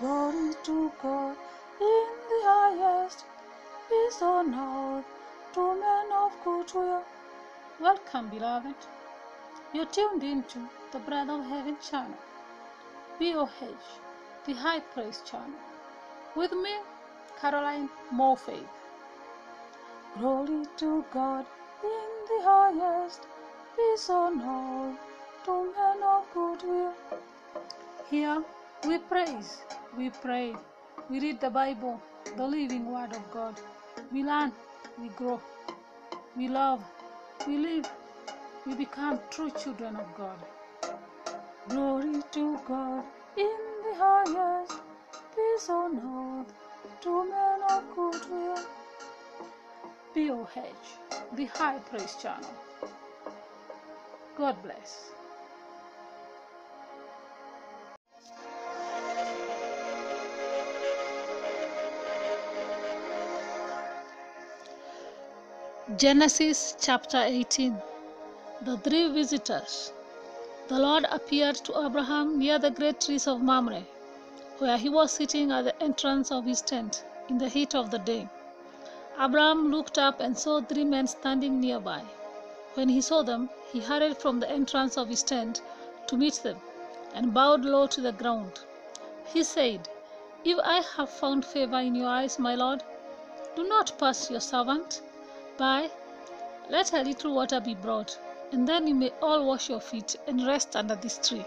Glory to God in the highest, peace on earth to men of good will. Welcome, beloved. You're tuned into the Bread of Heaven channel, BOH, the High Praise channel. With me, Caroline Morfaith. Glory to God in the highest, peace on earth to men of good will. Here we praise, we pray, we read the Bible, the living Word of God. We learn, we grow, we love, we live, we become true children of God. Glory to God in the highest, peace on earth to men of good will. BOH, the High Praise Channel. God bless. Genesis chapter 18 The three visitors. The Lord appeared to Abraham near the great trees of Mamre, where he was sitting at the entrance of his tent in the heat of the day. Abraham looked up and saw three men standing nearby. When he saw them, he hurried from the entrance of his tent to meet them and bowed low to the ground. He said, If I have found favor in your eyes, my Lord, do not pass your servant by. Let a little water be brought, and then you may all wash your feet and rest under this tree.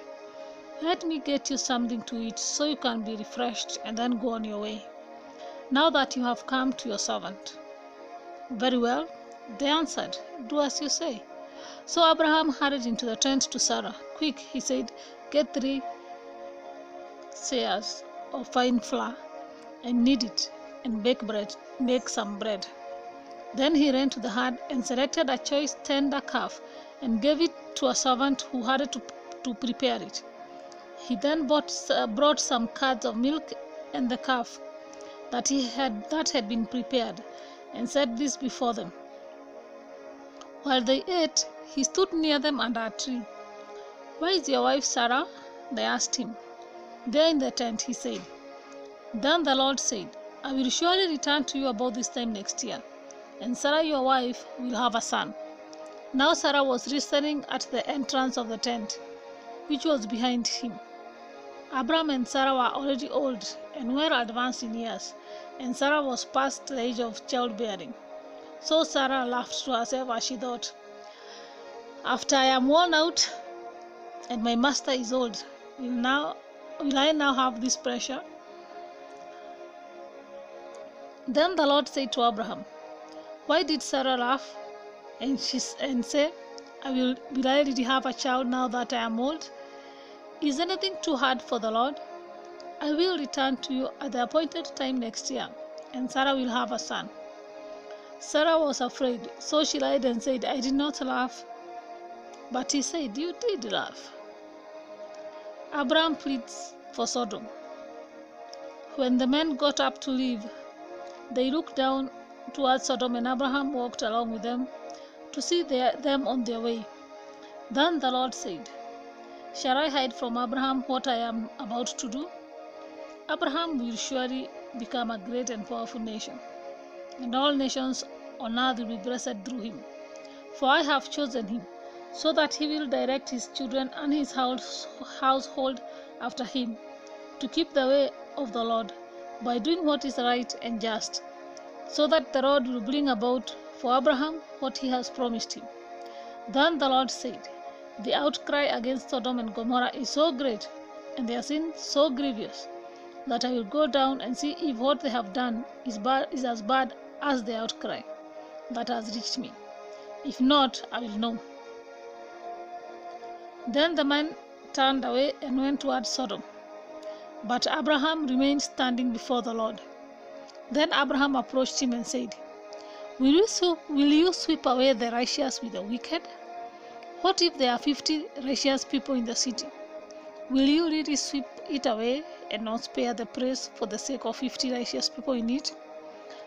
Let me get you something to eat so you can be refreshed and then go on your way. Now that you have come to your servant. Very well, they answered, Do as you say. So Abraham hurried into the tent to Sarah. Quick, he said, get three seahs of fine flour and knead it, and bake bread, make some bread. Then he ran to the herd and selected a choice tender calf and gave it to a servant who had to, to prepare it. He then bought, uh, brought some curds of milk and the calf that he had that had been prepared, and set this before them. While they ate, he stood near them under a tree. Where is your wife Sarah? They asked him. There in the tent, he said. Then the Lord said, I will surely return to you about this time next year, and Sarah your wife will have a son. Now Sarah was listening at the entrance of the tent, which was behind him. Abram and Sarah were already old and well advanced in years, and Sarah was past the age of childbearing. So Sarah laughed to herself as she thought, After I am worn out and my master is old, will now will I now have this pressure? Then the Lord said to Abraham, Why did Sarah laugh? And she and say, I will will I really have a child now that I am old? Is anything too hard for the Lord? I will return to you at the appointed time next year, and Sarah will have a son. Sarah was afraid, so she lied and said, I did not laugh. But he said, You did laugh. Abraham pleads for Sodom. When the men got up to leave, they looked down towards Sodom, and Abraham walked along with them to see their, them on their way. Then the Lord said, Shall I hide from Abraham what I am about to do? Abraham will surely become a great and powerful nation, and all nations on earth will be blessed through him. For I have chosen him, so that he will direct his children and his house, household after him, to keep the way of the Lord by doing what is right and just, so that the Lord will bring about for Abraham what he has promised him. Then the Lord said, The outcry against Sodom and Gomorrah is so great, and their sin so grievous, that I will go down and see if what they have done is, bad, is as bad as the outcry that has reached me. If not, I will know. Then the man turned away and went towards Sodom. But Abraham remained standing before the Lord. Then Abraham approached him and said, Will you, sweep, will you sweep away the righteous with the wicked? What if there are fifty righteous people in the city? Will you really sweep it away and not spare the praise for the sake of fifty righteous people in it?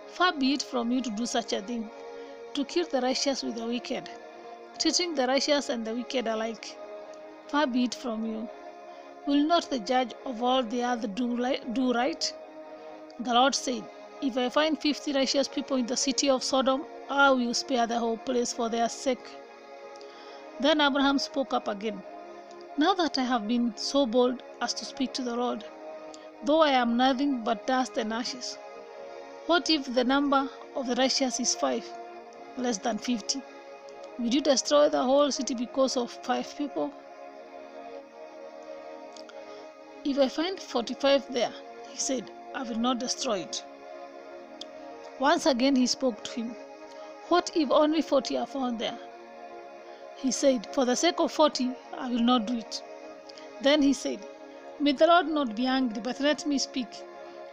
Far be it from you to do such a thing, to kill the righteous with the wicked, treating the righteous and the wicked alike. Far be it from you. Will not the judge of all the earth do, do right? The Lord said, If I find fifty righteous people in the city of Sodom, I will spare the whole place for their sake. Then Abraham spoke up again. Now that I have been so bold as to speak to the Lord, though I am nothing but dust and ashes, what if the number of the righteous is five, less than fifty? Will you destroy the whole city because of five people? If I find forty five there, he said, I will not destroy it. Once again he spoke to him. What if only forty are found there? He said, For the sake of forty, I will not do it. Then he said, May the Lord not be angry, but let me speak.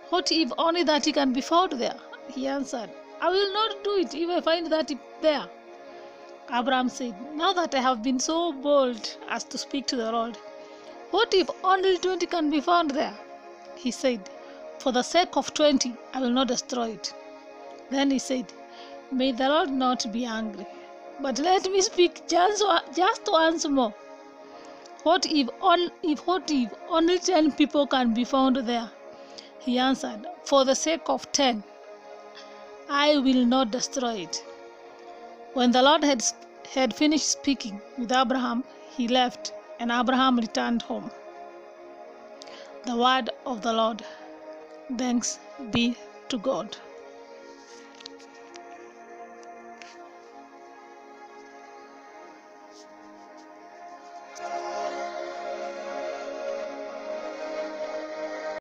What if only thirty can be found there? He answered, I will not do it if I find thirty there. Abraham said, Now that I have been so bold as to speak to the Lord, what if only twenty can be found there? He said, For the sake of twenty, I will not destroy it. Then he said, May the Lord not be angry, but let me speak just, just once more. What if, on, if what if only ten people can be found there? He answered, For the sake of ten, I will not destroy it. When the Lord had, had finished speaking with Abraham, he left, and Abraham returned home. The word of the Lord. Thanks be to God.